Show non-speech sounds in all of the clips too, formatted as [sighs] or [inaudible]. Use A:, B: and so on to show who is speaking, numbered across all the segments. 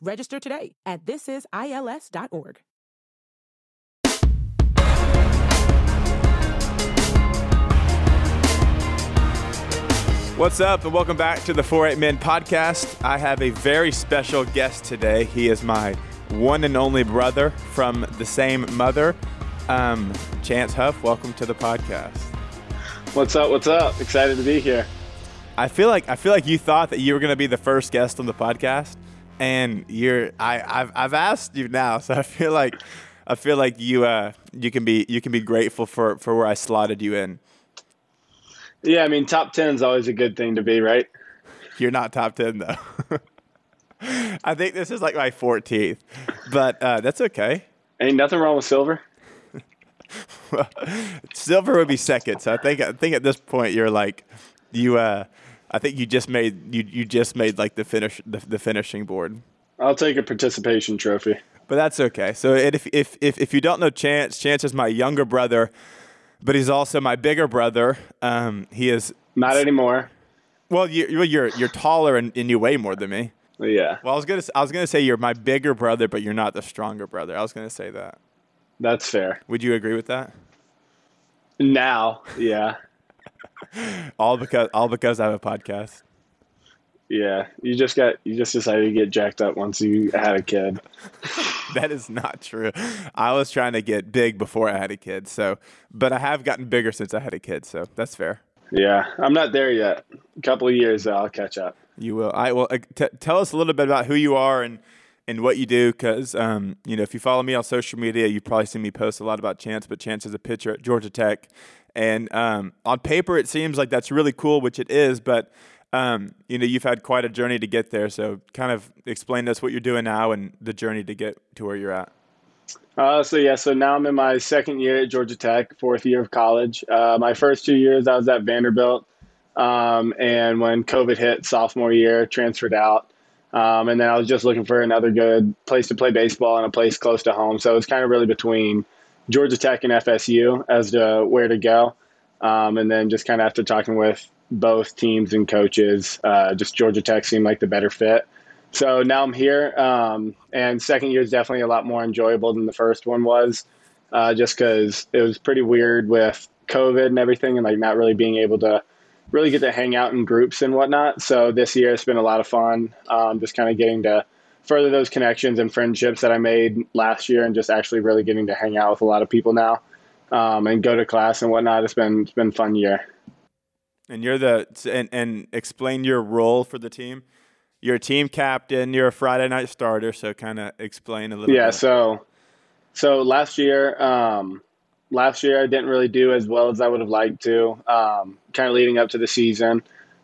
A: Register today at thisisils.org.
B: What's up, and welcome back to the 48 Men podcast. I have a very special guest today. He is my one and only brother from the same mother, um, Chance Huff. Welcome to the podcast.
C: What's up? What's up? Excited to be here.
B: I feel like I feel like you thought that you were going to be the first guest on the podcast, and you're I I've, I've asked you now, [laughs] so I feel like I feel like you uh you can be you can be grateful for for where I slotted you in.
C: Yeah, I mean, top 10 is always a good thing to be, right?
B: You're not top 10, though. [laughs] I think this is like my 14th, but uh, that's okay.
C: Ain't nothing wrong with silver.
B: well, [laughs] silver would be second, so I think I think at this point you're like you. Uh, I think you just made you you just made like the finish the, the finishing board.
C: I'll take a participation trophy.
B: But that's okay. So if if if if you don't know Chance, Chance is my younger brother but he's also my bigger brother. Um, he is
C: not anymore.
B: Well, you're you're you're taller and, and you weigh more than me.
C: Yeah.
B: Well, I was gonna I was gonna say you're my bigger brother, but you're not the stronger brother. I was gonna say that.
C: That's fair.
B: Would you agree with that?
C: Now, yeah.
B: All because all because I have a podcast.
C: Yeah, you just got you just decided to get jacked up once you had a kid. [laughs]
B: that is not true. I was trying to get big before I had a kid, so but I have gotten bigger since I had a kid, so that's fair.
C: Yeah, I'm not there yet. A couple of years, I'll catch up.
B: You will. I will. Uh, t- tell us a little bit about who you are and and what you do, because um, you know if you follow me on social media, you've probably seen me post a lot about Chance. But Chance is a pitcher at Georgia Tech, and um, on paper it seems like that's really cool, which it is, but um, you know, you've had quite a journey to get there. So, kind of explain to us what you're doing now and the journey to get to where you're at.
C: Uh, so yeah, so now I'm in my second year at Georgia Tech, fourth year of college. Uh, my first two years I was at Vanderbilt, um, and when COVID hit, sophomore year, transferred out, um, and then I was just looking for another good place to play baseball and a place close to home. So it was kind of really between Georgia Tech and FSU as to where to go, um, and then just kind of after talking with both teams and coaches. Uh, just Georgia Tech seemed like the better fit. So now I'm here, um, and second year is definitely a lot more enjoyable than the first one was, uh, just because it was pretty weird with COVID and everything, and like not really being able to really get to hang out in groups and whatnot. So this year it's been a lot of fun, um, just kind of getting to further those connections and friendships that I made last year, and just actually really getting to hang out with a lot of people now, um, and go to class and whatnot. It's been it's been fun year.
B: And you're the and and explain your role for the team. You're a team captain. You're a Friday night starter. So kind of explain a little.
C: Yeah.
B: Bit.
C: So, so last year, um, last year I didn't really do as well as I would have liked to. Um, kind of leading up to the season.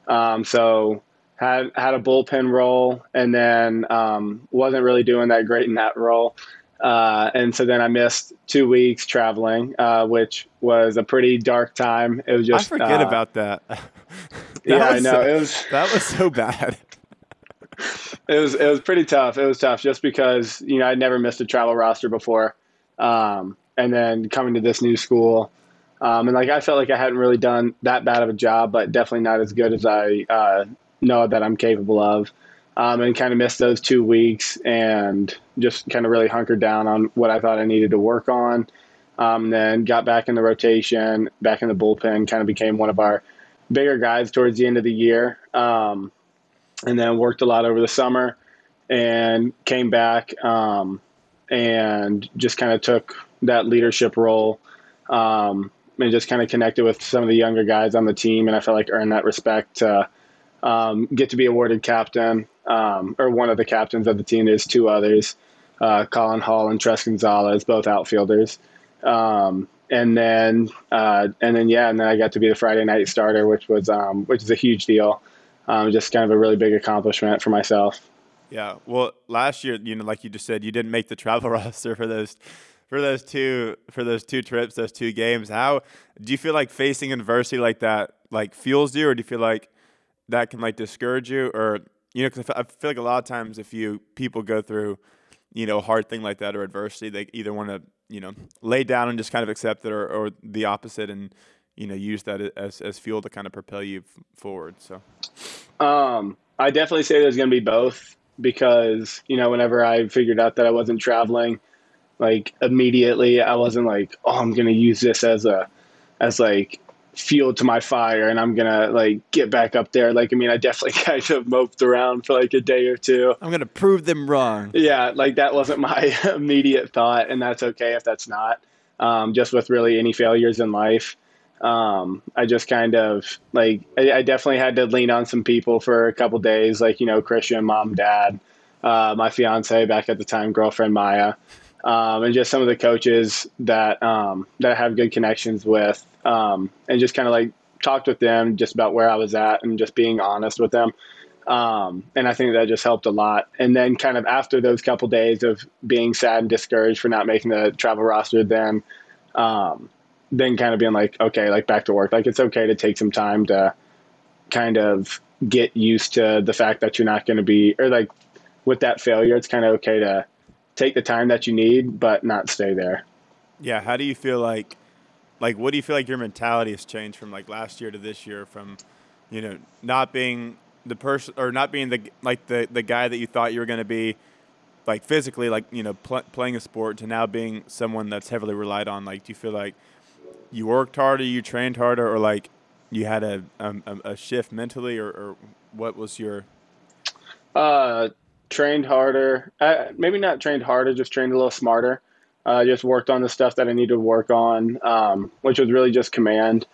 C: Um, so had had a bullpen role, and then um, wasn't really doing that great in that role. Uh, and so then I missed two weeks traveling, uh, which was a pretty dark time. It was just
B: I forget
C: uh,
B: about that. [laughs] that
C: yeah, I know
B: so,
C: it was
B: that was so bad. [laughs]
C: it was it was pretty tough. It was tough just because you know I'd never missed a travel roster before, um, and then coming to this new school, um, and like I felt like I hadn't really done that bad of a job, but definitely not as good as I uh, know that I'm capable of um, and kind of missed those two weeks and just kind of really hunkered down on what I thought I needed to work on. Um, then got back in the rotation, back in the bullpen, kind of became one of our bigger guys towards the end of the year. Um, and then worked a lot over the summer and came back um, and just kind of took that leadership role um, and just kind of connected with some of the younger guys on the team. And I felt like earned that respect to um, get to be awarded captain um, or one of the captains of the team. There's two others, uh, Colin Hall and Tres Gonzalez, both outfielders. Um, and then, uh, and then, yeah, and then I got to be the Friday night starter, which was, um, which is a huge deal. Um, just kind of a really big accomplishment for myself.
B: Yeah. Well, last year, you know, like you just said, you didn't make the travel [laughs] roster for those for those two for those two trips, those two games. How do you feel like facing adversity like that like fuels you, or do you feel like that can like discourage you, or you know, because I feel like a lot of times if you people go through you know a hard thing like that or adversity, they either want to you know lay down and just kind of accept it, or, or the opposite and you know use that as as fuel to kind of propel you forward. So,
C: um, I definitely say there's going to be both because you know whenever I figured out that I wasn't traveling like immediately i wasn't like oh i'm gonna use this as a as like fuel to my fire and i'm gonna like get back up there. Like i mean i definitely [laughs] kind of moped around for like a day or two.
B: I'm gonna prove them wrong.
C: Yeah like that wasn't my [laughs] immediate thought and that's okay if that's not um, just with really any failures in life. Um, i just kind of like I, I, definitely had to lean on some people for a couple days like you know christian mom dad uh, my fiance back at the time girlfriend maya um, and just some of the coaches that um, that I have good connections with, um, and just kind of like talked with them just about where I was at and just being honest with them. Um, and I think that just helped a lot. And then kind of after those couple days of being sad and discouraged for not making the travel roster, then um, then kind of being like, okay, like back to work. Like it's okay to take some time to kind of get used to the fact that you're not going to be or like with that failure. It's kind of okay to take the time that you need, but not stay there.
B: Yeah. How do you feel like, like, what do you feel like your mentality has changed from like last year to this year from, you know, not being the person or not being the, like the, the guy that you thought you were going to be like physically, like, you know, pl- playing a sport to now being someone that's heavily relied on? Like, do you feel like you worked harder, you trained harder, or like you had a, um, a, a shift mentally or, or what was your,
C: uh, trained harder. Uh, maybe not trained harder, just trained a little smarter. Uh, just worked on the stuff that I needed to work on, um, which was really just command.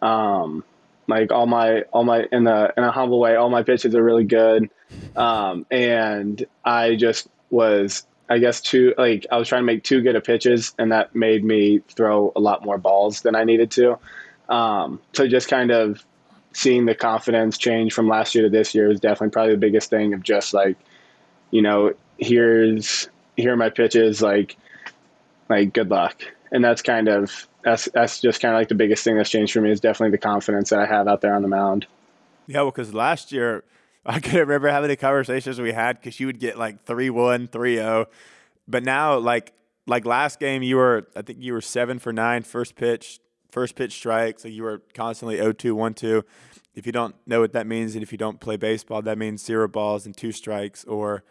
C: Um, like all my all my in the in a humble way, all my pitches are really good, um, and I just was I guess too like I was trying to make too good of pitches, and that made me throw a lot more balls than I needed to. Um, so just kind of seeing the confidence change from last year to this year is definitely probably the biggest thing of just like you know, here's here are my pitches, like like good luck. And that's kind of that's that's just kind of like the biggest thing that's changed for me is definitely the confidence that I have out there on the mound.
B: Yeah, well, because last year I [laughs] couldn't remember how many conversations we had because you would get like 3-1, 3-0. But now, like like last game, you were I think you were seven for nine first pitch, first pitch strikes. So you were constantly 0-2, 1-2. If you don't know what that means, and if you don't play baseball, that means zero balls and two strikes, or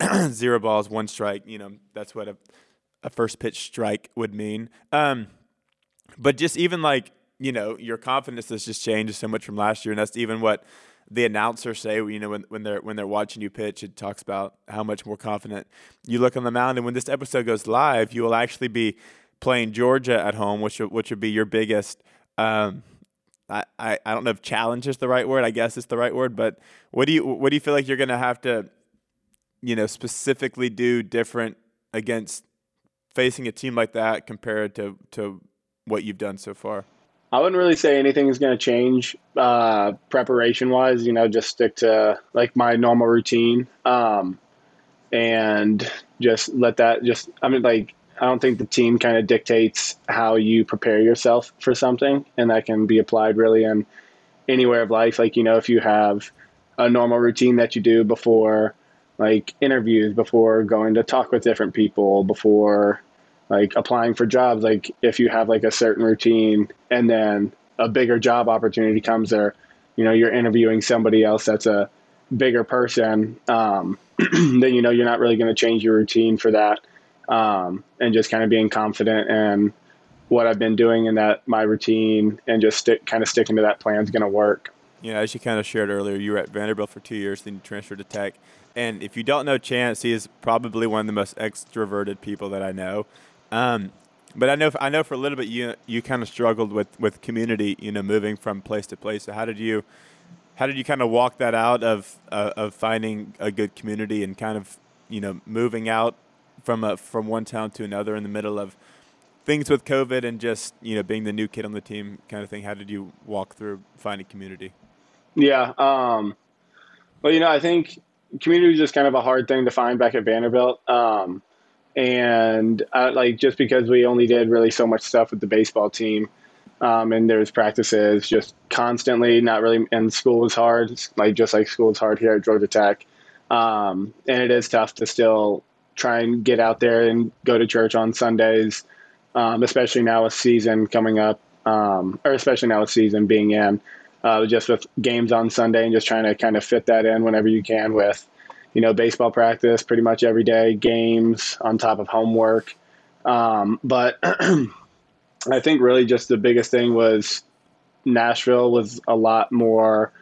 B: [clears throat] zero balls, one strike. You know, that's what a, a first pitch strike would mean. Um, but just even like, you know, your confidence has just changed so much from last year. And that's even what the announcers say, you know, when, when they're when they're watching you pitch, it talks about how much more confident you look on the mound. And when this episode goes live, you will actually be playing Georgia at home, which which would be your biggest. Um, I, I, I don't know if challenge is the right word. I guess it's the right word. But what do you what do you feel like you're going to have to you know, specifically do different against facing a team like that compared to, to what you've done so far?
C: I wouldn't really say anything is going to change uh, preparation wise. You know, just stick to like my normal routine um, and just let that just, I mean, like, I don't think the team kind of dictates how you prepare yourself for something, and that can be applied really in anywhere of life. Like, you know, if you have a normal routine that you do before like interviews before going to talk with different people before like applying for jobs like if you have like a certain routine and then a bigger job opportunity comes or you know you're interviewing somebody else that's a bigger person um, [clears throat] then you know you're not really going to change your routine for that um, and just kind of being confident in what I've been doing in that my routine and just stick kind of sticking to that plan is going to work.
B: Yeah, as you kind of shared earlier, you were at Vanderbilt for two years, then you transferred to Tech. And if you don't know Chance, he is probably one of the most extroverted people that I know. Um, but I know I know for a little bit you you kind of struggled with, with community, you know, moving from place to place. So how did you how did you kind of walk that out of uh, of finding a good community and kind of you know moving out from a, from one town to another in the middle of things with COVID and just you know being the new kid on the team kind of thing? How did you walk through finding community?
C: Yeah, um, well, you know, I think community was just kind of a hard thing to find back at Vanderbilt. Um, and uh, like just because we only did really so much stuff with the baseball team, um, and there was practices just constantly, not really. And school was hard, like just like school is hard here at Georgia Tech. Um, and it is tough to still try and get out there and go to church on Sundays, um, especially now with season coming up, um, or especially now with season being in, uh, just with games on Sunday and just trying to kind of fit that in whenever you can with, you know, baseball practice pretty much every day, games on top of homework. Um, but [clears throat] I think really just the biggest thing was Nashville was a lot more.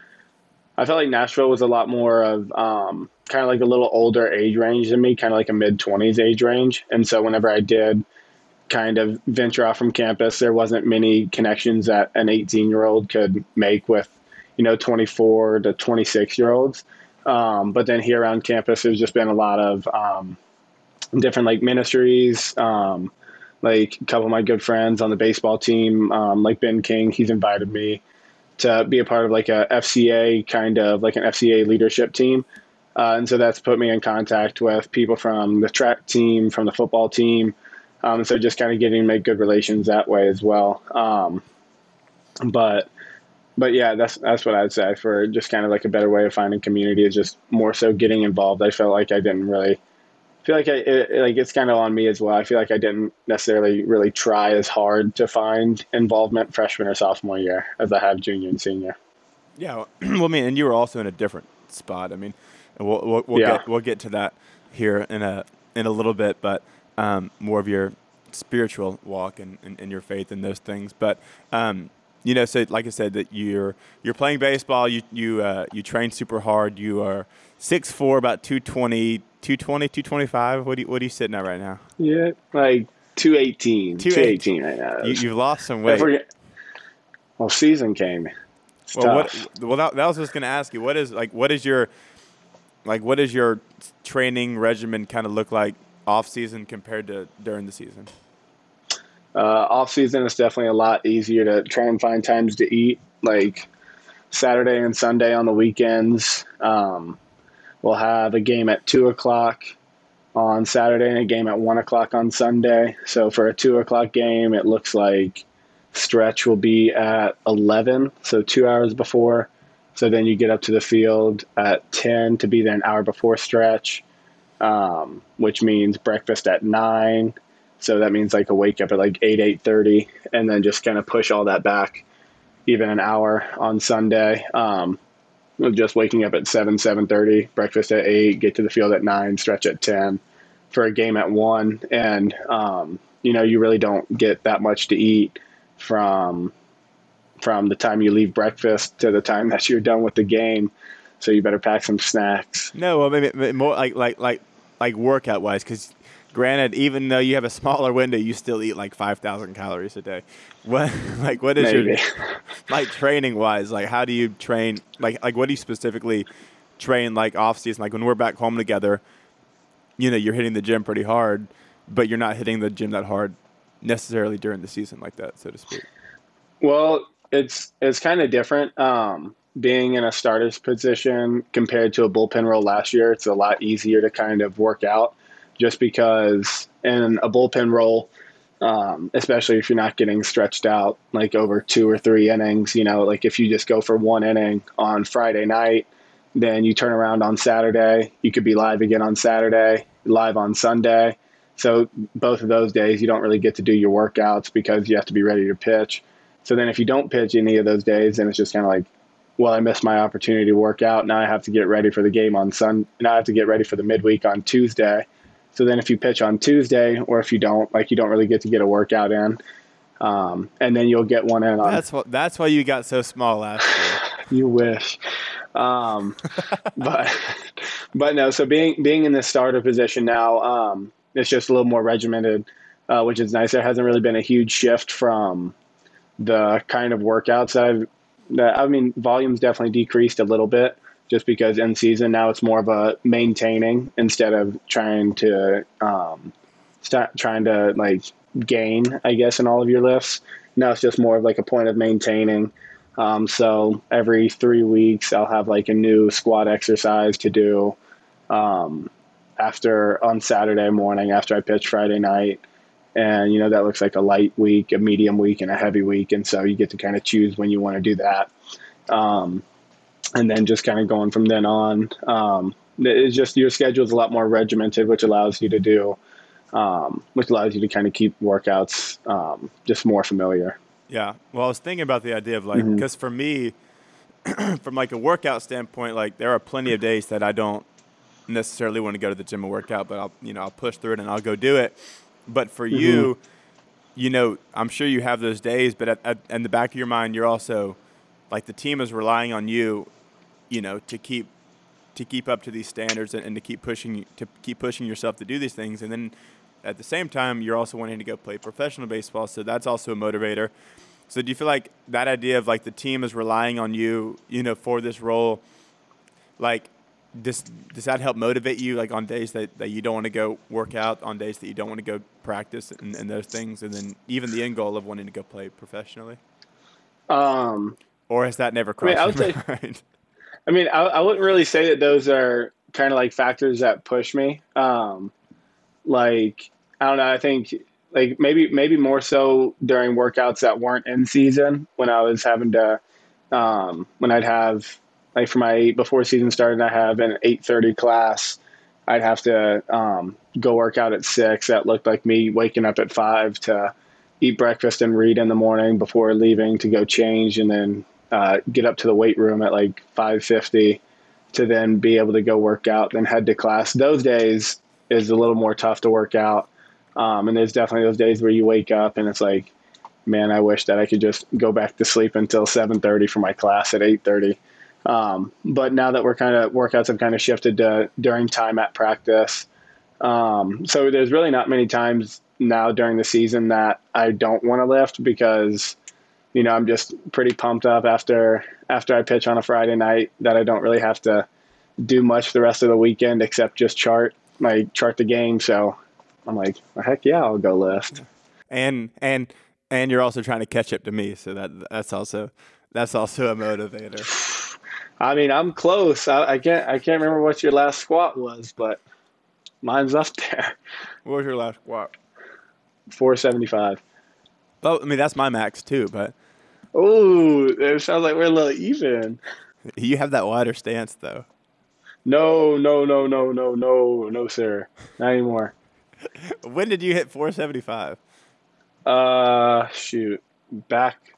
C: I felt like Nashville was a lot more of um, kind of like a little older age range than me, kind of like a mid 20s age range. And so whenever I did kind of venture off from campus, there wasn't many connections that an 18 year old could make with, you know, 24 to 26 year olds. Um, but then here around campus, there's just been a lot of um, different like ministries. Um, like a couple of my good friends on the baseball team, um, like Ben King, he's invited me to be a part of like a FCA kind of like an FCA leadership team. Uh, and so that's put me in contact with people from the track team, from the football team. Um, so just kind of getting to make good relations that way as well. Um, but but yeah, that's that's what I'd say for just kind of like a better way of finding community is just more so getting involved. I felt like I didn't really feel like I it, like it's kind of on me as well. I feel like I didn't necessarily really try as hard to find involvement freshman or sophomore year as I have junior and senior.
B: Yeah, [clears throat] well, I mean, and you were also in a different spot. I mean, we'll we'll, we'll yeah. get we'll get to that here in a in a little bit, but um, more of your spiritual walk and, and, and, your faith in those things. But um, you know, so like I said, that you're you're playing baseball. You you uh, you train super hard. You are six four, about 220, 220, 225. What do you, what are you sitting at right now?
C: Yeah, like 218, 218 right now.
B: You, you've lost some weight.
C: Well, season came. It's
B: well, what, well, that, that was just going to ask you. What is like? What is your like? What does your training regimen kind of look like off season compared to during the season?
C: Uh, off season is definitely a lot easier to try and find times to eat. Like Saturday and Sunday on the weekends, um, we'll have a game at two o'clock on Saturday and a game at one o'clock on Sunday. So for a two o'clock game, it looks like stretch will be at eleven, so two hours before. So then you get up to the field at ten to be there an hour before stretch, um, which means breakfast at nine so that means like a wake up at like 8, 8.30 and then just kind of push all that back even an hour on Sunday. Um, just waking up at 7, 7.30, breakfast at 8, get to the field at 9, stretch at 10 for a game at 1. And, um, you know, you really don't get that much to eat from from the time you leave breakfast to the time [laughs] that you're done with the game. So you better pack some snacks.
B: No, well, maybe more like like like like workout wise, because granted, even though you have a smaller window, you still eat like five thousand calories a day. What [laughs] like what is Maybe. your [laughs] like training wise? Like how do you train? Like like what do you specifically train like off season? Like when we're back home together, you know, you're hitting the gym pretty hard, but you're not hitting the gym that hard necessarily during the season like that, so to speak.
C: Well, it's it's kind of different. Um, being in a starter's position compared to a bullpen role last year, it's a lot easier to kind of work out just because in a bullpen role, um, especially if you're not getting stretched out like over two or three innings, you know, like if you just go for one inning on Friday night, then you turn around on Saturday, you could be live again on Saturday, live on Sunday. So both of those days, you don't really get to do your workouts because you have to be ready to pitch. So then if you don't pitch any of those days, then it's just kind of like, well, I missed my opportunity to work out. Now I have to get ready for the game on Sun. Now I have to get ready for the midweek on Tuesday. So then if you pitch on Tuesday or if you don't, like you don't really get to get a workout in. Um, and then you'll get one in on.
B: That's what. That's why you got so small last year. [laughs]
C: you wish, um, [laughs] but but no. So being being in the starter position now, um, it's just a little more regimented, uh, which is nice. There hasn't really been a huge shift from the kind of workouts that I've. I mean, volume's definitely decreased a little bit, just because in season now it's more of a maintaining instead of trying to um, start trying to like gain, I guess, in all of your lifts. Now it's just more of like a point of maintaining. Um, so every three weeks I'll have like a new squat exercise to do. um, after on Saturday morning after I pitch Friday night. And, you know, that looks like a light week, a medium week, and a heavy week. And so you get to kind of choose when you want to do that. Um, and then just kind of going from then on. Um, it's just your schedule is a lot more regimented, which allows you to do, um, which allows you to kind of keep workouts um, just more familiar.
B: Yeah. Well, I was thinking about the idea of like, because mm-hmm. for me, [clears throat] from like a workout standpoint, like there are plenty of days that I don't necessarily want to go to the gym and work out, but I'll you know I'll push through it and I'll go do it. But for mm-hmm. you, you know, I'm sure you have those days, but at, at, in the back of your mind, you're also like the team is relying on you, you know, to keep to keep up to these standards and, and to keep pushing to keep pushing yourself to do these things, and then at the same time, you're also wanting to go play professional baseball, so that's also a motivator. So do you feel like that idea of like the team is relying on you, you know, for this role, like does does that help motivate you like on days that, that you don't want to go work out, on days that you don't want to go practice and, and those things, and then even the end goal of wanting to go play professionally?
C: Um,
B: or has that never crossed I mean, I would say, [laughs] mind?
C: I mean, I, I wouldn't really say that those are kind of like factors that push me. Um, like I don't know. I think like maybe maybe more so during workouts that weren't in season when I was having to um, when I'd have like for my before season started I have an eight thirty class. I'd have to um, go work out at six. That looked like me waking up at five to eat breakfast and read in the morning before leaving to go change and then uh, get up to the weight room at like five fifty to then be able to go work out then head to class. Those days is a little more tough to work out um, and there's definitely those days where you wake up and it's like, man, I wish that I could just go back to sleep until 7:30 for my class at 8:30. Um, but now that we're kind of workouts have kind of shifted to during time at practice, um, so there's really not many times now during the season that I don't want to lift because you know I'm just pretty pumped up after after I pitch on a Friday night that I don't really have to do much the rest of the weekend except just chart my chart the game. So I'm like, well, heck yeah, I'll go lift.
B: And and and you're also trying to catch up to me, so that that's also that's also a motivator.
C: I mean, I'm close. I, I can't I can't remember what your last squat was, but mine's up [laughs] there.
B: What was your last squat?
C: Four seventy five.
B: Well, I mean that's my max too, but
C: oh, it sounds like we're a little even.
B: You have that wider stance though.
C: No, no, no, no, no, no, no, sir, not anymore. [laughs]
B: when did you hit 475?
C: Uh, shoot, back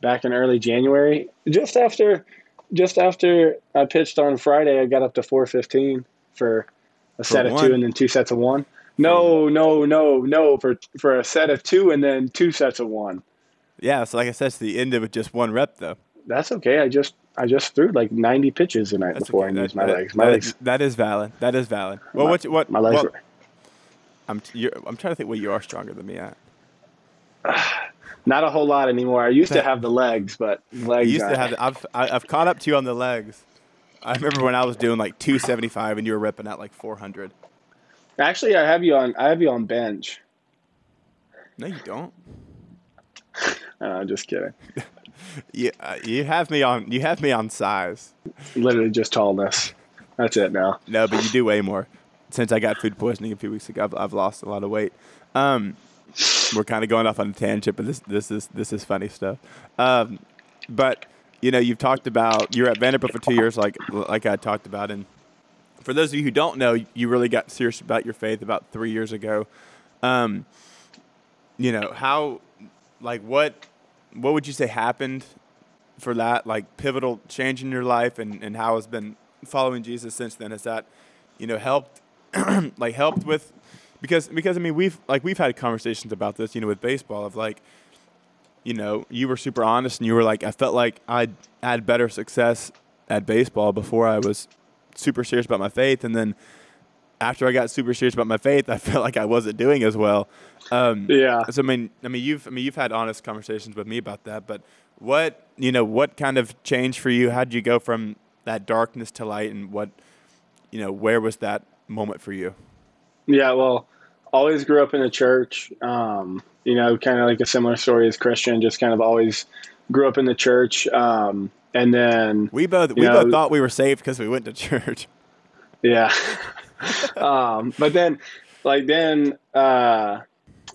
C: back in early January, just after just after I pitched on Friday, I got up to 415 for a for set one? of two and then two sets of one. No, hmm. no, no, no, for for a set of two and then two sets of one.
B: Yeah, so like I said, it's the end of it just one rep though.
C: That's okay. I just I just threw like 90 pitches the night That's before okay. I used my
B: that,
C: legs. My
B: that
C: legs.
B: Is, that is valid. That is valid. Well, my, what what
C: my legs were,
B: I'm t- I'm trying to think what you are stronger than me at. [sighs]
C: Not a whole lot anymore. I used to have the legs, but legs.
B: I used to have. The, I've I've caught up to you on the legs. I remember when I was doing like 275 and you were ripping at like 400.
C: Actually, I have you on. I have you on bench.
B: No, you don't. [laughs]
C: no, I'm just kidding. [laughs]
B: you uh, you have me on. You have me on size.
C: Literally just tallness. That's it now.
B: No, but you do way more since I got food poisoning a few weeks ago, I've, I've lost a lot of weight. Um, we're kind of going off on a tangent, but this this is this is funny stuff. Um, but you know, you've talked about you're at Vanderbilt for two years, like like I talked about, and for those of you who don't know, you really got serious about your faith about three years ago. Um, you know how, like what, what would you say happened for that like pivotal change in your life, and and how has been following Jesus since then? Has that you know helped [clears throat] like helped with because because I mean we've like we've had conversations about this, you know, with baseball of like, you know, you were super honest and you were like, I felt like I'd had better success at baseball before I was super serious about my faith, and then after I got super serious about my faith, I [laughs] felt like I wasn't doing as well. Um,
C: yeah.
B: So I mean, I mean, you've I mean you've had honest conversations with me about that, but what you know, what kind of changed for you? How did you go from that darkness to light, and what you know, where was that moment for you?
C: Yeah, well, always grew up in a church. Um, you know, kind of like a similar story as Christian. Just kind of always grew up in the church. Um, and then
B: we both we know, both thought we were saved because we went to church. [laughs]
C: Yeah. um, but then, like then, uh,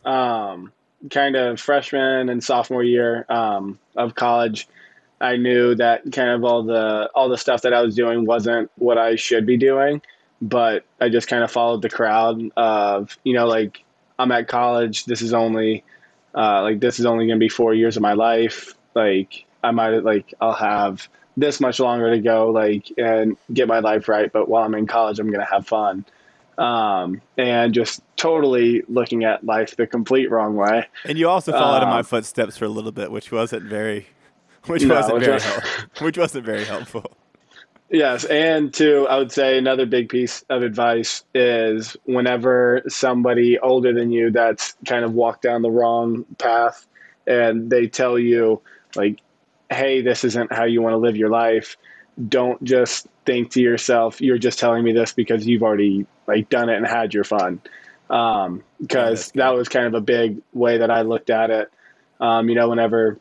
C: um, kind of freshman and sophomore year um, of college, I knew that kind of all the all the stuff that I was doing wasn't what I should be doing, but I just kind of followed the crowd of you know like I'm at college. This is only uh, like this is only going to be four years of my life. Like I might like I'll have this much longer to go like and get my life right. But while I'm in college, I'm going to have fun. Um, and just totally looking at life the complete wrong way.
B: And you also followed in my
C: Um,
B: footsteps for a little bit, which wasn't very, [laughs] which
C: No,
B: wasn't very, which wasn't very helpful.
C: Yes, and two, I would say another big piece of advice is whenever somebody older than you that's kind of walked down the wrong path and they tell you like, "Hey, this isn't how you want to live your life." Don't just think to yourself, "You're just telling me this because you've already like done it and had your fun." Um, because
B: Yeah,
C: that was kind of a big way that I looked at it. Um, you know, whenever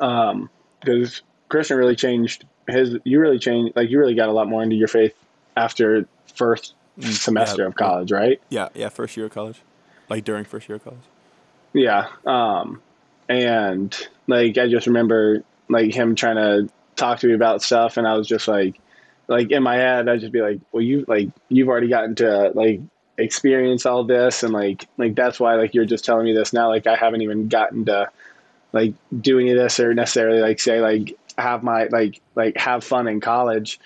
C: um, because Christian really changed his. You really changed. Like you really got a lot more into your faith after first semester
B: yeah,
C: of college, right?
B: Yeah, yeah, first year of college, like during first year of college.
C: Yeah. Um, and like I just remember like him trying to talk to me about stuff, and I was just like, like in my head, I'd just be like, well, you like you've already gotten to like experience all this, and like like that's why like you're just telling me this now. Like I haven't even gotten to like do any of this or necessarily like say like have my like like have fun in college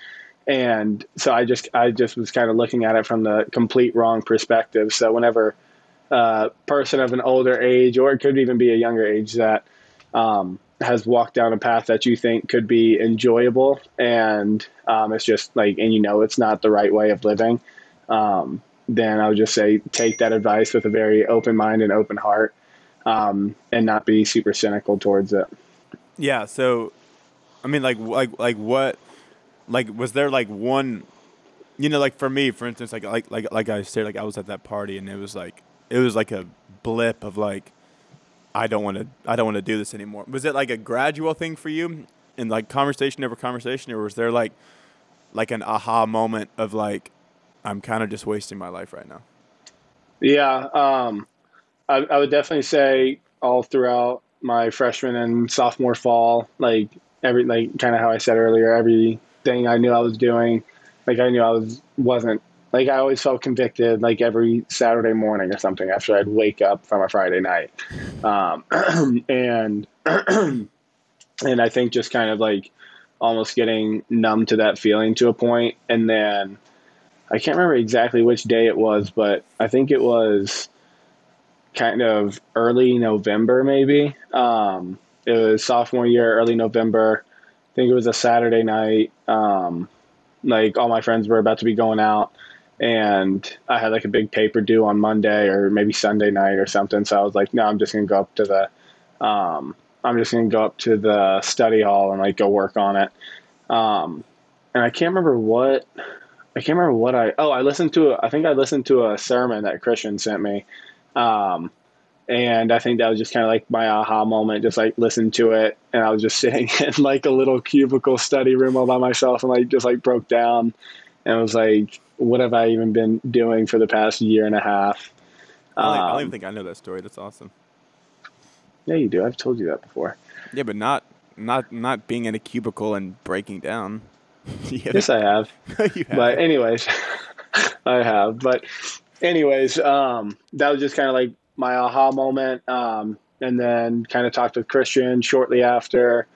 C: and so i just i just was kind of looking at it from the complete wrong perspective so whenever a person of an older age or it could even be a younger age that um, has walked down a path that you think could be enjoyable and um, it's just like and you know it's not the right way of living um, then i would just say take that advice with a very open mind and open heart um, and not be super cynical towards it.
B: Yeah. So, I mean, like, like, like, what? Like, was there like one? You know, like for me, for instance, like, like, like, like I said, like I was at that party, and it was like, it was like a blip of like, I don't want to, I don't want to do this anymore. Was it like a gradual thing for you, and like conversation over conversation, or was there like, like an aha moment of like, I'm kind of just wasting my life right now?
C: Yeah, um, I, I would definitely say all throughout my freshman and sophomore fall, like every like kind of how I said earlier, everything I knew I was doing, like I knew I was wasn't like I always felt convicted like every Saturday morning or something after I'd wake up from a Friday night, um, [clears throat] and [clears throat] and I think just kind of like almost getting numb to that feeling to a point, and then I can't remember exactly which day it was, but I think it was kind of early November, maybe. Um, it was sophomore year, early November. I think it was a Saturday night. Um, like all my friends were about to be going out, and I had like a big paper due on Monday or maybe Sunday night or something. So I was like, no, I'm just gonna go up to the, um, I'm just gonna go up to the study hall and like go work on it. Um, and I can't remember what I can't remember what I. Oh, I listened to. A, I think I listened to a sermon that Christian sent me, um, and I think that was just kind of like my aha moment. Just like listened to it, and I was just [laughs] sitting in like a little cubicle study room all by myself, and like just like broke down, and was like, "What have I even been doing for the past year and a half?"
B: I don't, I don't
C: Um,
B: even think I know that story. That's awesome.
C: yeah, you do. I've told you that before.
B: Yeah, but not, not, not being in a cubicle and breaking down. [laughs]
C: Yes, I have. [laughs]
B: have.
C: but anyways i have but anyways um that was just kind of like my aha moment um and then kind of talked with christian shortly after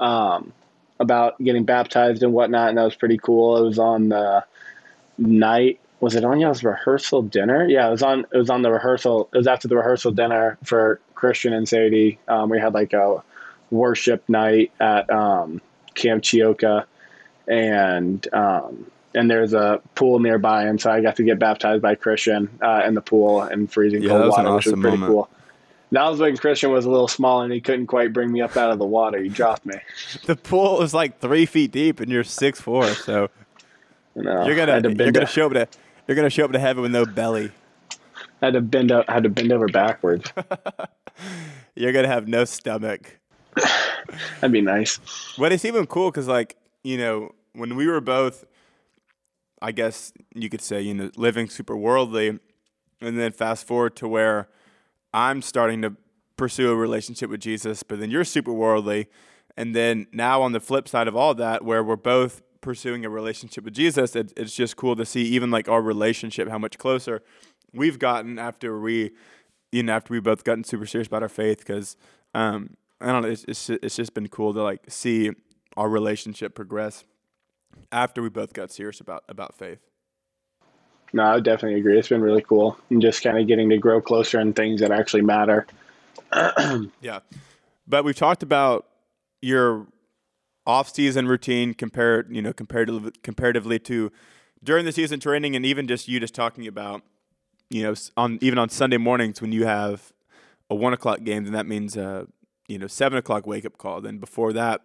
C: um about getting baptized and whatnot and that was pretty cool. It was on the night was it on y'all's rehearsal dinner? Yeah it was on it was on the rehearsal it was after the rehearsal dinner for christian and sadie. Um, we had like a worship night at um camp chioka and um, and there's a pool nearby, and so I got to get baptized by Christian uh, in the pool in freezing
B: Yeah,
C: cold
B: that was an
C: water, which was pretty
B: moment.
C: cool. That was when Christian was a little small and he couldn't quite bring me up out of the water. He dropped me. [laughs]
B: the pool was like three feet deep, and you're six four, so
C: know,
B: you're gonna
C: to
B: you're gonna show up to you're gonna show up to heaven with no belly.
C: I had to bend I had to bend over backwards. [laughs]
B: You're gonna have no stomach. [sighs]
C: That'd be nice.
B: But it's even cool because, like, you know, when we were both, I guess you could say, you know, living super worldly, and then fast forward to where I'm starting to pursue a relationship with Jesus, but then you're super worldly, and then now on the flip side of all that, where we're both pursuing a relationship with Jesus, it, it's just cool to see even like our relationship, how much closer we've gotten after we, you know, after we both gotten super serious about our faith. Because um, I don't know, it's it's it's just been cool to like see our relationship progress after we both got serious about about faith.
C: No, I definitely agree. It's been really cool, and just kind of getting to grow closer in things that actually matter. [clears throat]
B: yeah, but we've talked about your off-season routine compared, you know, comparatively comparatively to during the season training, and even just you just talking about, you know, on even on Sunday mornings when you have a one o'clock game, then that means uh, you know seven o'clock wake up call. Then before that,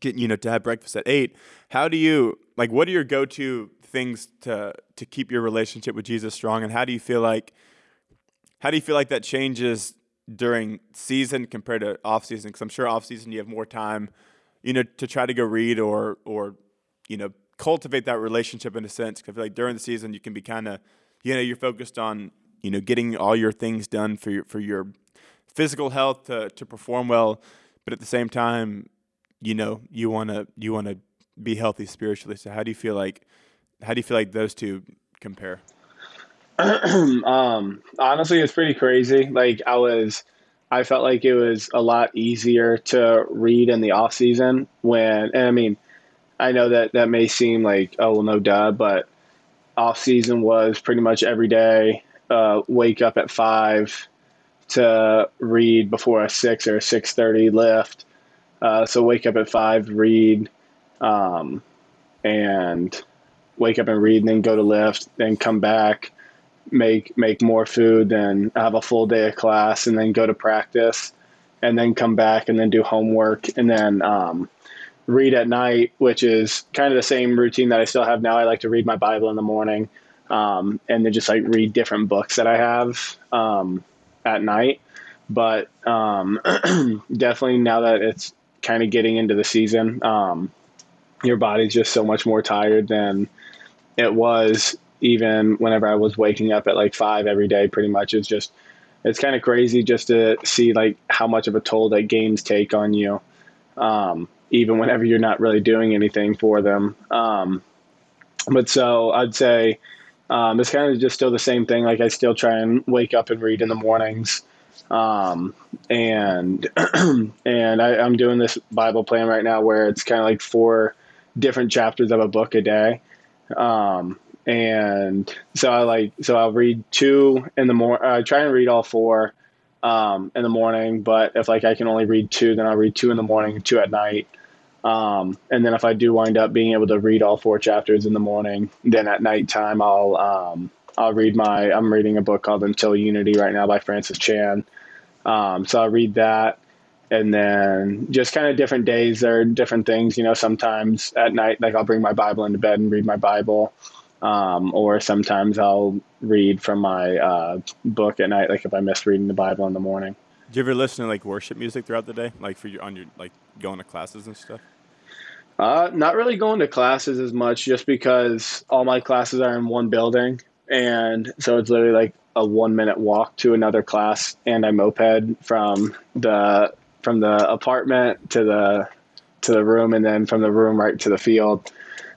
B: get you know to have breakfast at eight. How do you like? What are your go-to things to to keep your relationship with Jesus strong, and how do you feel like how do you feel like that changes during season compared to off season? Because I'm sure off season you have more time, you know, to try to go read or or you know cultivate that relationship in a sense. Because like during the season you can be kind of you know you're focused on you know getting all your things done for your for your physical health to to perform well, but at the same time, you know you want to you want to be healthy spiritually. So how do you feel like how do you feel like those two compare? [clears throat]
C: um, honestly, it's pretty crazy. Like I was, I felt like it was a lot easier to read in the off season when, and I mean, I know that that may seem like oh well, no duh, but off season was pretty much every day. Uh, wake up at five to read before a six or a six thirty lift. Uh, so wake up at five, read, um, and wake up and read, and then go to lift, then come back, make make more food, then have a full day of class, and then go to practice, and then come back and then do homework, and then um, read at night, which is kind of the same routine that I still have now. I like to read my Bible in the morning, um, and then just like read different books that I have um, at night. But um, [clears throat] definitely now that it's kind of getting into the season, um, your body's just so much more tired than it was even whenever I was waking up at like five every day. Pretty much, it's just it's kind of crazy just to see like how much of a toll that games take on you, um, even whenever you're not really doing anything for them. Um, but so I'd say um, it's kind of just still the same thing. Like I still try and wake up and read in the mornings. Um, and [clears throat] and I, I'm doing this Bible plan right now where it's kind of like four different chapters of a book a day. Um, and so I like so I'll read two in the morning. I try and read all four um, in the morning, but if like I can only read two, then I'll read two in the morning, two at night. Um, and then if I do wind up being able to read all four chapters in the morning, then at nighttime I'll um, I'll read my I'm reading a book called Until Unity right now by Francis Chan. Um, so I'll read that, and then just kind of different days. There are different things, you know. Sometimes at night, like I'll bring my Bible into bed and read my Bible, um, or sometimes I'll read from my uh, book at night, like if I miss reading the Bible in the morning.
B: Do you ever listen to like worship music throughout the day, like for your on your like going to classes and stuff?
C: Uh, not really going to classes as much, just because all my classes are in one building, and so it's literally like a one minute walk to another class and I moped from the from the apartment to the to the room and then from the room right to the field.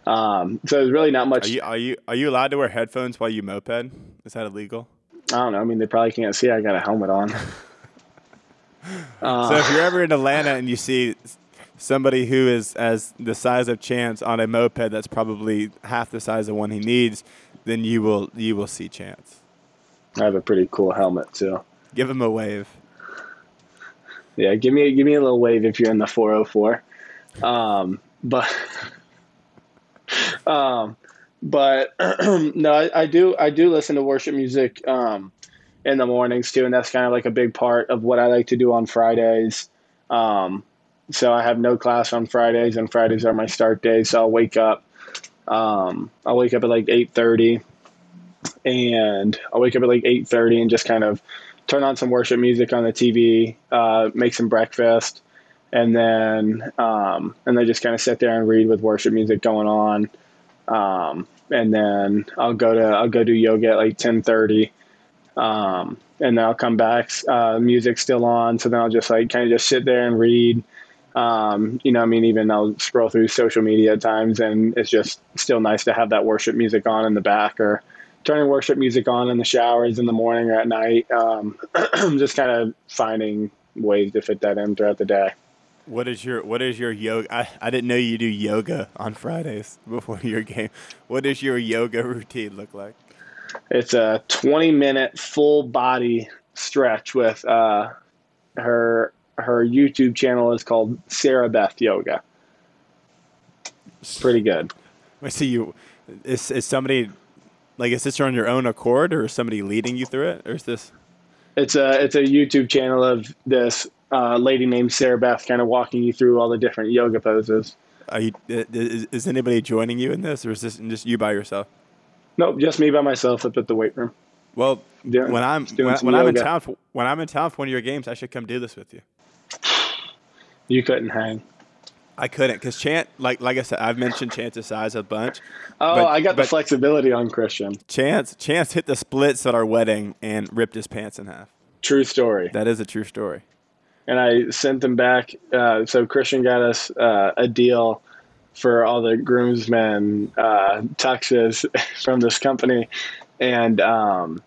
C: Um, so there's really not much.
B: Are you, are you are you allowed to wear headphones while you moped? Is that illegal?
C: I don't know. I mean, they probably can't see. I got a helmet on. [laughs]
B: uh, so if you're ever in Atlanta and you see somebody who is as the size of Chance on a moped that's probably half the size of one he needs, then you will you will see Chance.
C: I have a pretty cool helmet too.
B: Give him a wave.
C: Yeah, give me give me a little wave if you're in the 404. Um, but [laughs] um, but [clears throat] no, I, I, do I do listen to worship music um, in the mornings too, and that's kind of like a big part of what I like to do on Fridays. Um, so I have no class on Fridays, and Fridays are my start days. So I'll wake up. Um, I'll wake up at like eight thirty, and I'll wake up at like eight thirty and just kind of turn on some worship music on the TV, uh, make some breakfast, and then um, and then just kind of sit there and read with worship music going on. Um, and then I'll go to I'll go do yoga at like ten thirty, um, and then I'll come back. Uh, music's still on, so then I'll just like kind of just sit there and read. Um, you know, I mean, even I'll scroll through social media at times, and it's just still nice to have that worship music on in the back, or turning worship music on in the showers in the morning or at night. Um, [clears throat] just kind of finding ways to fit that in throughout the day.
B: What is your What is your yoga? I, I didn't know you do yoga on Fridays [laughs] before your game. What does your yoga routine look like?
C: It's a 20 minute full body stretch with uh, her her YouTube channel is called Sarah Beth Yoga. Pretty good.
B: I see you. Is is somebody like is this on your own accord, or is somebody leading you through it, or is this?
C: It's a it's a YouTube channel of this uh, lady named Sarah Beth, kind of walking you through all the different yoga poses.
B: Are you, is, is anybody joining you in this, or is this just you by yourself?
C: Nope, just me by myself up at the weight room.
B: Well, doing, when I'm when, when I'm in town for, when I'm in town for one of your games, I should come do this with you.
C: You couldn't hang.
B: I couldn't because Chant, like like I said, I've mentioned Chance's size a bunch.
C: Oh, but, I got the flexibility on Christian.
B: Chance Chance hit the splits at our wedding and ripped his pants in half.
C: True story.
B: That is a true story.
C: And I sent them back. Uh, so Christian got us uh, a deal for all the groomsmen uh, tuxes [laughs] from this company, and um,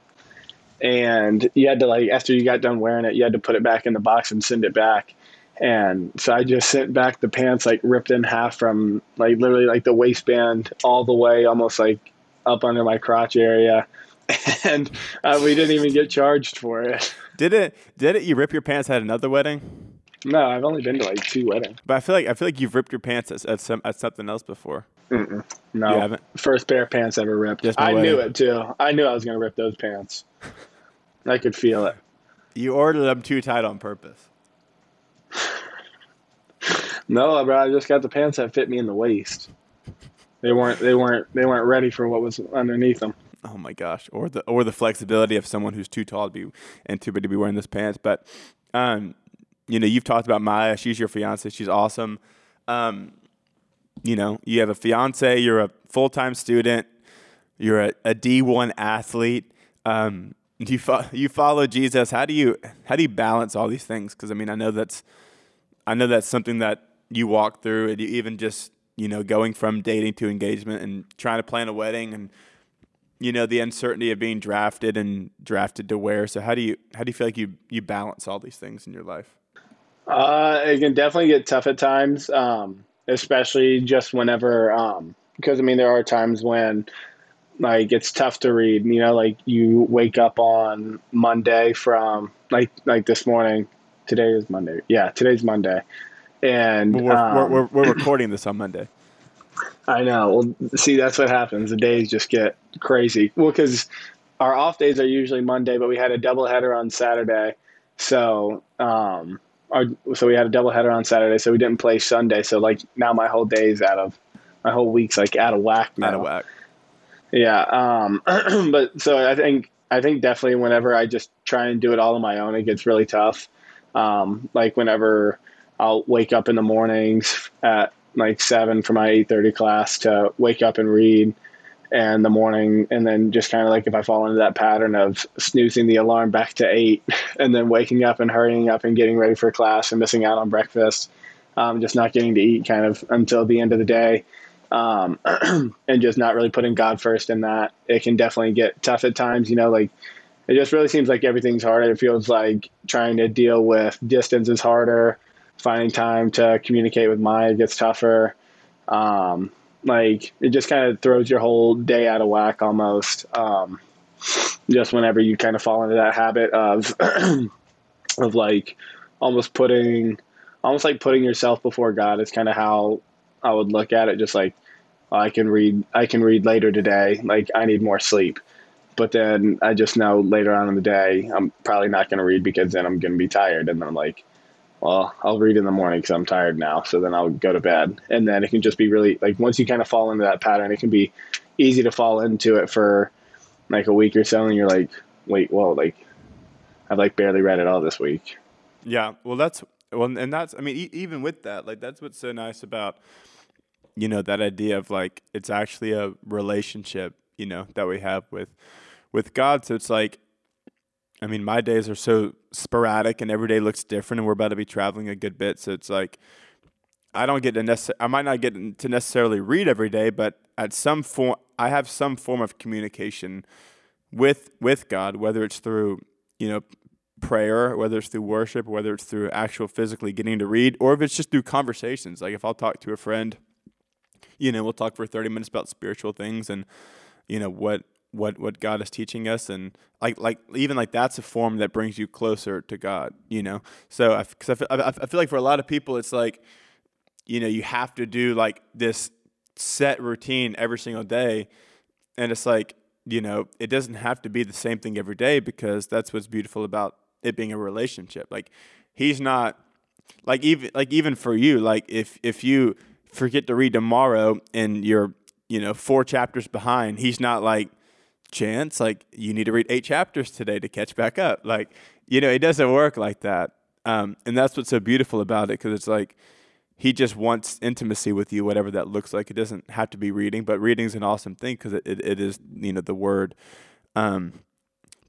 C: and you had to like after you got done wearing it, you had to put it back in the box and send it back. And so I just sent back the pants like ripped in half from like literally like the waistband all the way almost like up under my crotch area. [laughs] And uh, we didn't even get charged for it.
B: Did it? Did it? You rip your pants at another wedding?
C: No, I've only been to like two weddings.
B: But I feel like I feel like you've ripped your pants at, at some at something else before.
C: Mm-mm. No, you haven't. First pair of pants ever ripped. Just I wedding. knew it too. I knew I was gonna rip those pants. [laughs] I could feel it.
B: You ordered them too tight on purpose.
C: No, bro, I just got the pants that fit me in the waist. They weren't they weren't they weren't ready for what was underneath them.
B: Oh my gosh, or the or the flexibility of someone who's too tall to be and too big to be wearing this pants. But um, you know, you've talked about Maya. She's your fiance. She's awesome. Um, you know, you have a fiance. You're a full time student. You're a a D one athlete. Um, you fo- you follow Jesus. How do you how do you balance all these things? Because I mean, I know that's I know that's something that you walk through, and even just you know going from dating to engagement and trying to plan a wedding, and you know the uncertainty of being drafted and drafted to where. So how do you how do you feel like you you balance all these things in your life?
C: Uh, it can definitely get tough at times, um, especially just whenever um, because I mean there are times when like it's tough to read. You know, like you wake up on Monday from like like this morning. Today is Monday. Yeah, today's Monday. And
B: we're, um, we're, we're, we're [clears throat] recording this on Monday.
C: I know. Well, see, that's what happens. The days just get crazy. Well, because our off days are usually Monday, but we had a doubleheader on Saturday. So, um, our, so we had a doubleheader on Saturday, so we didn't play Sunday. So, like, now my whole day's out of, my whole week's like out of whack now.
B: Out of whack.
C: Yeah. Um, [clears throat] but so I think, I think definitely whenever I just try and do it all on my own, it gets really tough. Um, like whenever I'll wake up in the mornings at like seven for my eight thirty class to wake up and read and the morning and then just kind of like if I fall into that pattern of snoozing the alarm back to eight [laughs] and then waking up and hurrying up and getting ready for class and missing out on breakfast, um, just not getting to eat kind of until the end of the day. Um, [clears throat] and just not really putting God first in that, it can definitely get tough at times. You know, like it just really seems like everything's harder. It feels like trying to deal with distance is harder finding time to communicate with Maya gets tougher. Um, like it just kind of throws your whole day out of whack almost. Um, just whenever you kind of fall into that habit of [clears throat] of like almost putting almost like putting yourself before God is kind of how I would look at it. Just like I can read I can read later today. Like I need more sleep. But then I just know later on in the day I'm probably not going to read because then I'm going to be tired and then I'm like well, I'll read in the morning because I'm tired now. So then I'll go to bed. And then it can just be really like once you kind of fall into that pattern, it can be easy to fall into it for like a week or so. And you're like, wait, well, like I've like barely read it all this week.
B: Yeah. Well, that's, well, and that's, I mean, e- even with that, like that's what's so nice about, you know that idea of like it's actually a relationship you know that we have with with God. So it's like, I mean, my days are so sporadic, and every day looks different, and we're about to be traveling a good bit. So it's like, I don't get to necess- I might not get to necessarily read every day, but at some form, I have some form of communication with with God, whether it's through you know prayer, whether it's through worship, whether it's through actual physically getting to read, or if it's just through conversations. Like if I'll talk to a friend, you know, we'll talk for 30 minutes about spiritual things and, you know, what, what, what God is teaching us. And like, like, even like that's a form that brings you closer to God, you know? So I, cause I feel, I feel like for a lot of people, it's like, you know, you have to do like this set routine every single day. And it's like, you know, it doesn't have to be the same thing every day because that's what's beautiful about it being a relationship. Like he's not like even like even for you, like if if you forget to read tomorrow and you're, you know, four chapters behind, he's not like chance like you need to read eight chapters today to catch back up. Like, you know, it doesn't work like that. Um, and that's what's so beautiful about it because it's like he just wants intimacy with you, whatever that looks like. It doesn't have to be reading, but reading's an awesome thing because it, it, it is, you know, the word. Um,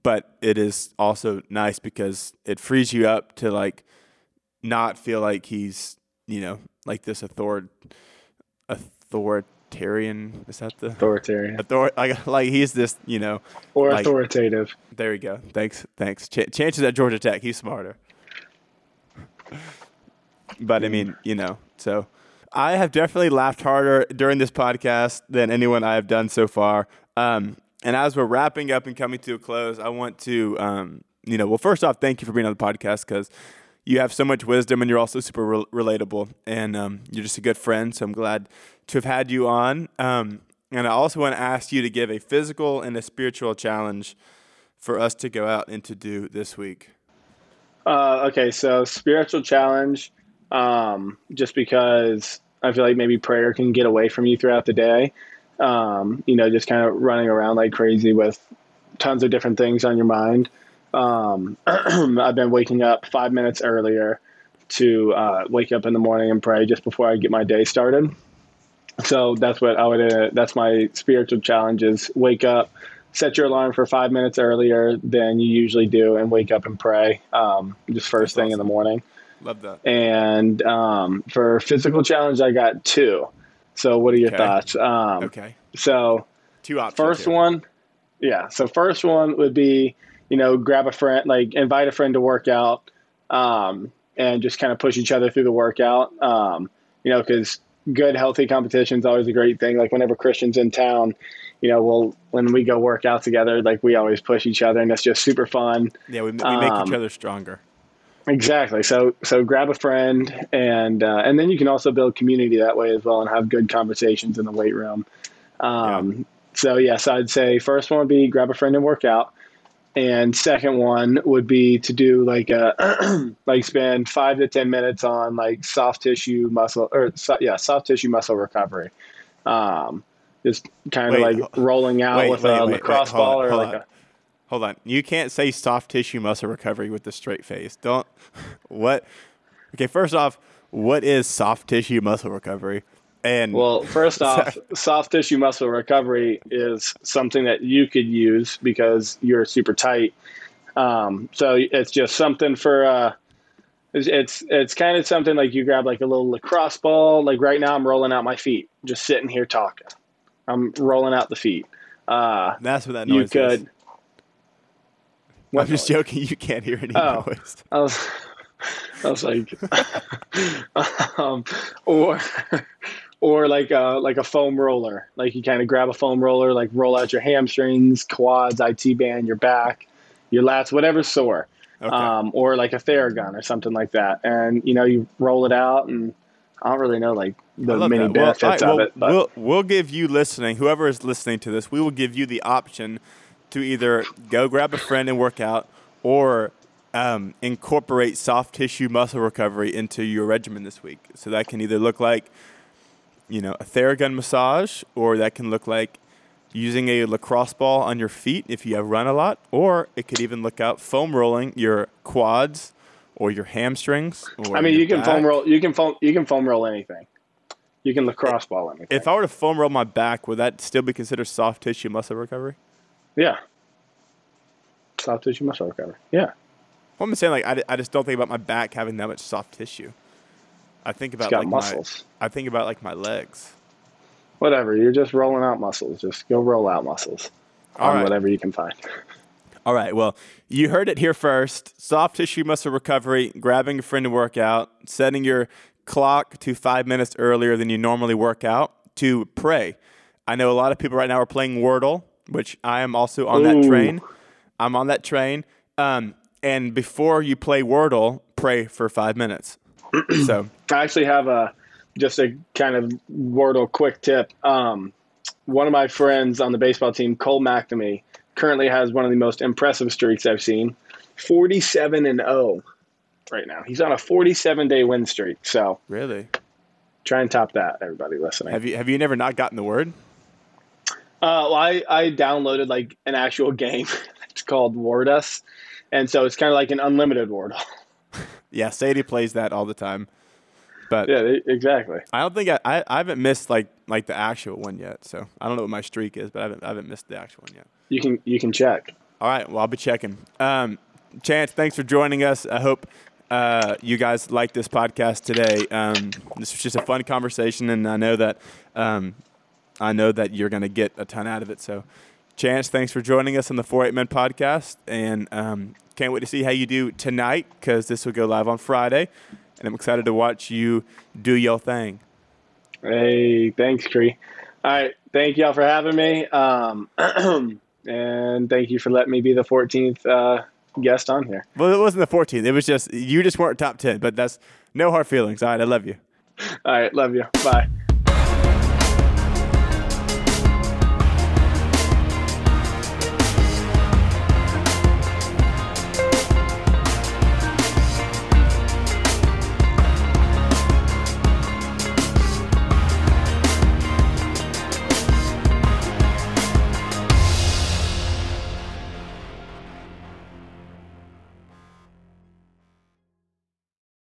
B: but it is also nice because it frees you up to like not feel like he's you know like this author authoritarian? Is that the
C: authoritarian.
B: Author like like he's this you know
C: or
B: like,
C: authoritative.
B: There you go. Thanks thanks. Ch- chances at georgia tech he's smarter. But i mean you know so i have definitely laughed harder during this podcast than anyone i have done so far. Um, and as we're wrapping up and coming to a close, I want to, um, you know, well, first off, thank you for being on the podcast because you have so much wisdom and you're also super re- relatable and um, you're just a good friend. So I'm glad to have had you on. Um, and I also want to ask you to give a physical and a spiritual challenge for us to go out and to do this week.
C: Uh, okay, so spiritual challenge, um, just because I feel like maybe prayer can get away from you throughout the day um, you know, just kind of running around like crazy with tons of different things on your mind. Um, [clears throat] I've been waking up five minutes earlier to uh, wake up in the morning and pray just before I get my day started. So that's what I would. Uh, that's my spiritual challenge: is wake up, set your alarm for five minutes earlier than you usually do, and wake up and pray um, just first that's thing awesome. in the morning.
B: Love that.
C: And um, for physical challenge, I got two. So, what are your okay. thoughts? Um,
B: okay.
C: So,
B: two options.
C: First here. one, yeah. So, first one would be, you know, grab a friend, like invite a friend to work out, um, and just kind of push each other through the workout. Um, you know, because good, healthy competition is always a great thing. Like whenever Christian's in town, you know, well, when we go work out together, like we always push each other, and it's just super fun.
B: Yeah, we, we make um, each other stronger.
C: Exactly. So so grab a friend and uh, and then you can also build community that way as well and have good conversations in the weight room. Um, yeah. So yes, I'd say first one would be grab a friend and work out, and second one would be to do like a [clears throat] like spend five to ten minutes on like soft tissue muscle or so, yeah soft tissue muscle recovery. Um, just kind of like rolling out wait, with wait, a wait, lacrosse ball or like on. a
B: Hold on. You can't say soft tissue muscle recovery with a straight face. Don't. [laughs] What? Okay, first off, what is soft tissue muscle recovery? And
C: well, first [laughs] off, soft tissue muscle recovery is something that you could use because you're super tight. Um, so it's just something for. Uh, it's, it's it's kind of something like you grab like a little lacrosse ball. Like right now, I'm rolling out my feet, just sitting here talking. I'm rolling out the feet. Uh,
B: That's what that noise you could, is.
C: What
B: I'm just joking. You can't hear any
C: oh,
B: noise.
C: I was, [laughs] I was like, [laughs] um, or, or like a like a foam roller. Like you kind of grab a foam roller, like roll out your hamstrings, quads, IT band, your back, your lats, whatever's sore. Okay. Um, or like a Theragun or something like that, and you know you roll it out, and I don't really know like the many that. benefits well, right,
B: of
C: it. But.
B: We'll we'll give you listening, whoever is listening to this, we will give you the option to either go grab a friend and work out or um, incorporate soft tissue muscle recovery into your regimen this week. So that can either look like, you know, a Theragun massage, or that can look like using a lacrosse ball on your feet if you have run a lot, or it could even look out foam rolling your quads or your hamstrings. Or
C: I mean, you can back. foam roll. You can foam. You can foam roll anything. You can lacrosse ball anything.
B: If I were to foam roll my back, would that still be considered soft tissue muscle recovery?
C: yeah. Soft tissue muscle recovery. Yeah.
B: Well, I'm just saying like I, I just don't think about my back having that much soft tissue. I think about like
C: muscles.
B: my I think about like my legs.
C: Whatever. You're just rolling out muscles. Just go roll out muscles
B: All
C: on
B: right.
C: whatever you can find. [laughs]
B: All right. Well, you heard it here first. Soft tissue muscle recovery, grabbing a friend to work out, setting your clock to five minutes earlier than you normally work out to pray. I know a lot of people right now are playing Wordle, which I am also on that train. I'm on that train. Um, and before you play Wordle, pray for five minutes. [clears throat] so,
C: I actually have a just a kind of Wordle quick tip. Um, one of my friends on the baseball team, Cole McNamee, currently has one of the most impressive streaks I've seen. 47 and 0 right now. He's on a 47 day win streak. So
B: really,
C: try and top that, everybody listening.
B: have you have you never not gotten the word?
C: Uh, well, I, I downloaded like an actual [laughs] game. it's called Word Us. And so it's kind of like an unlimited Wordle.
B: Yeah, Sadie plays that all the time. But
C: yeah, they- exactly.
B: I don't think I, I, I haven't missed like like the actual one yet. So I don't know what my streak is, but I haven't I haven't missed the actual one yet.
C: You can you can check.
B: All right, well I'll be checking. Um, Chance, thanks for joining us. I hope uh, you guys like this podcast today. Um, this was just a fun conversation, and I know that um, I know that you're going to get a ton out of it. So, Chance, thanks for joining us on the Four Eight Men podcast, and um, can't wait to see how you do tonight because this will go live on Friday, and I'm excited to watch you do your thing.
C: Hey, thanks, Cree. All right, thank y'all for having me, um, [clears throat] and thank you for letting me be the 14th uh, guest on here.
B: Well, it wasn't the 14th. It was just you just weren't top 10, but that's no hard feelings. All right, I love you.
C: All right, love you. Bye.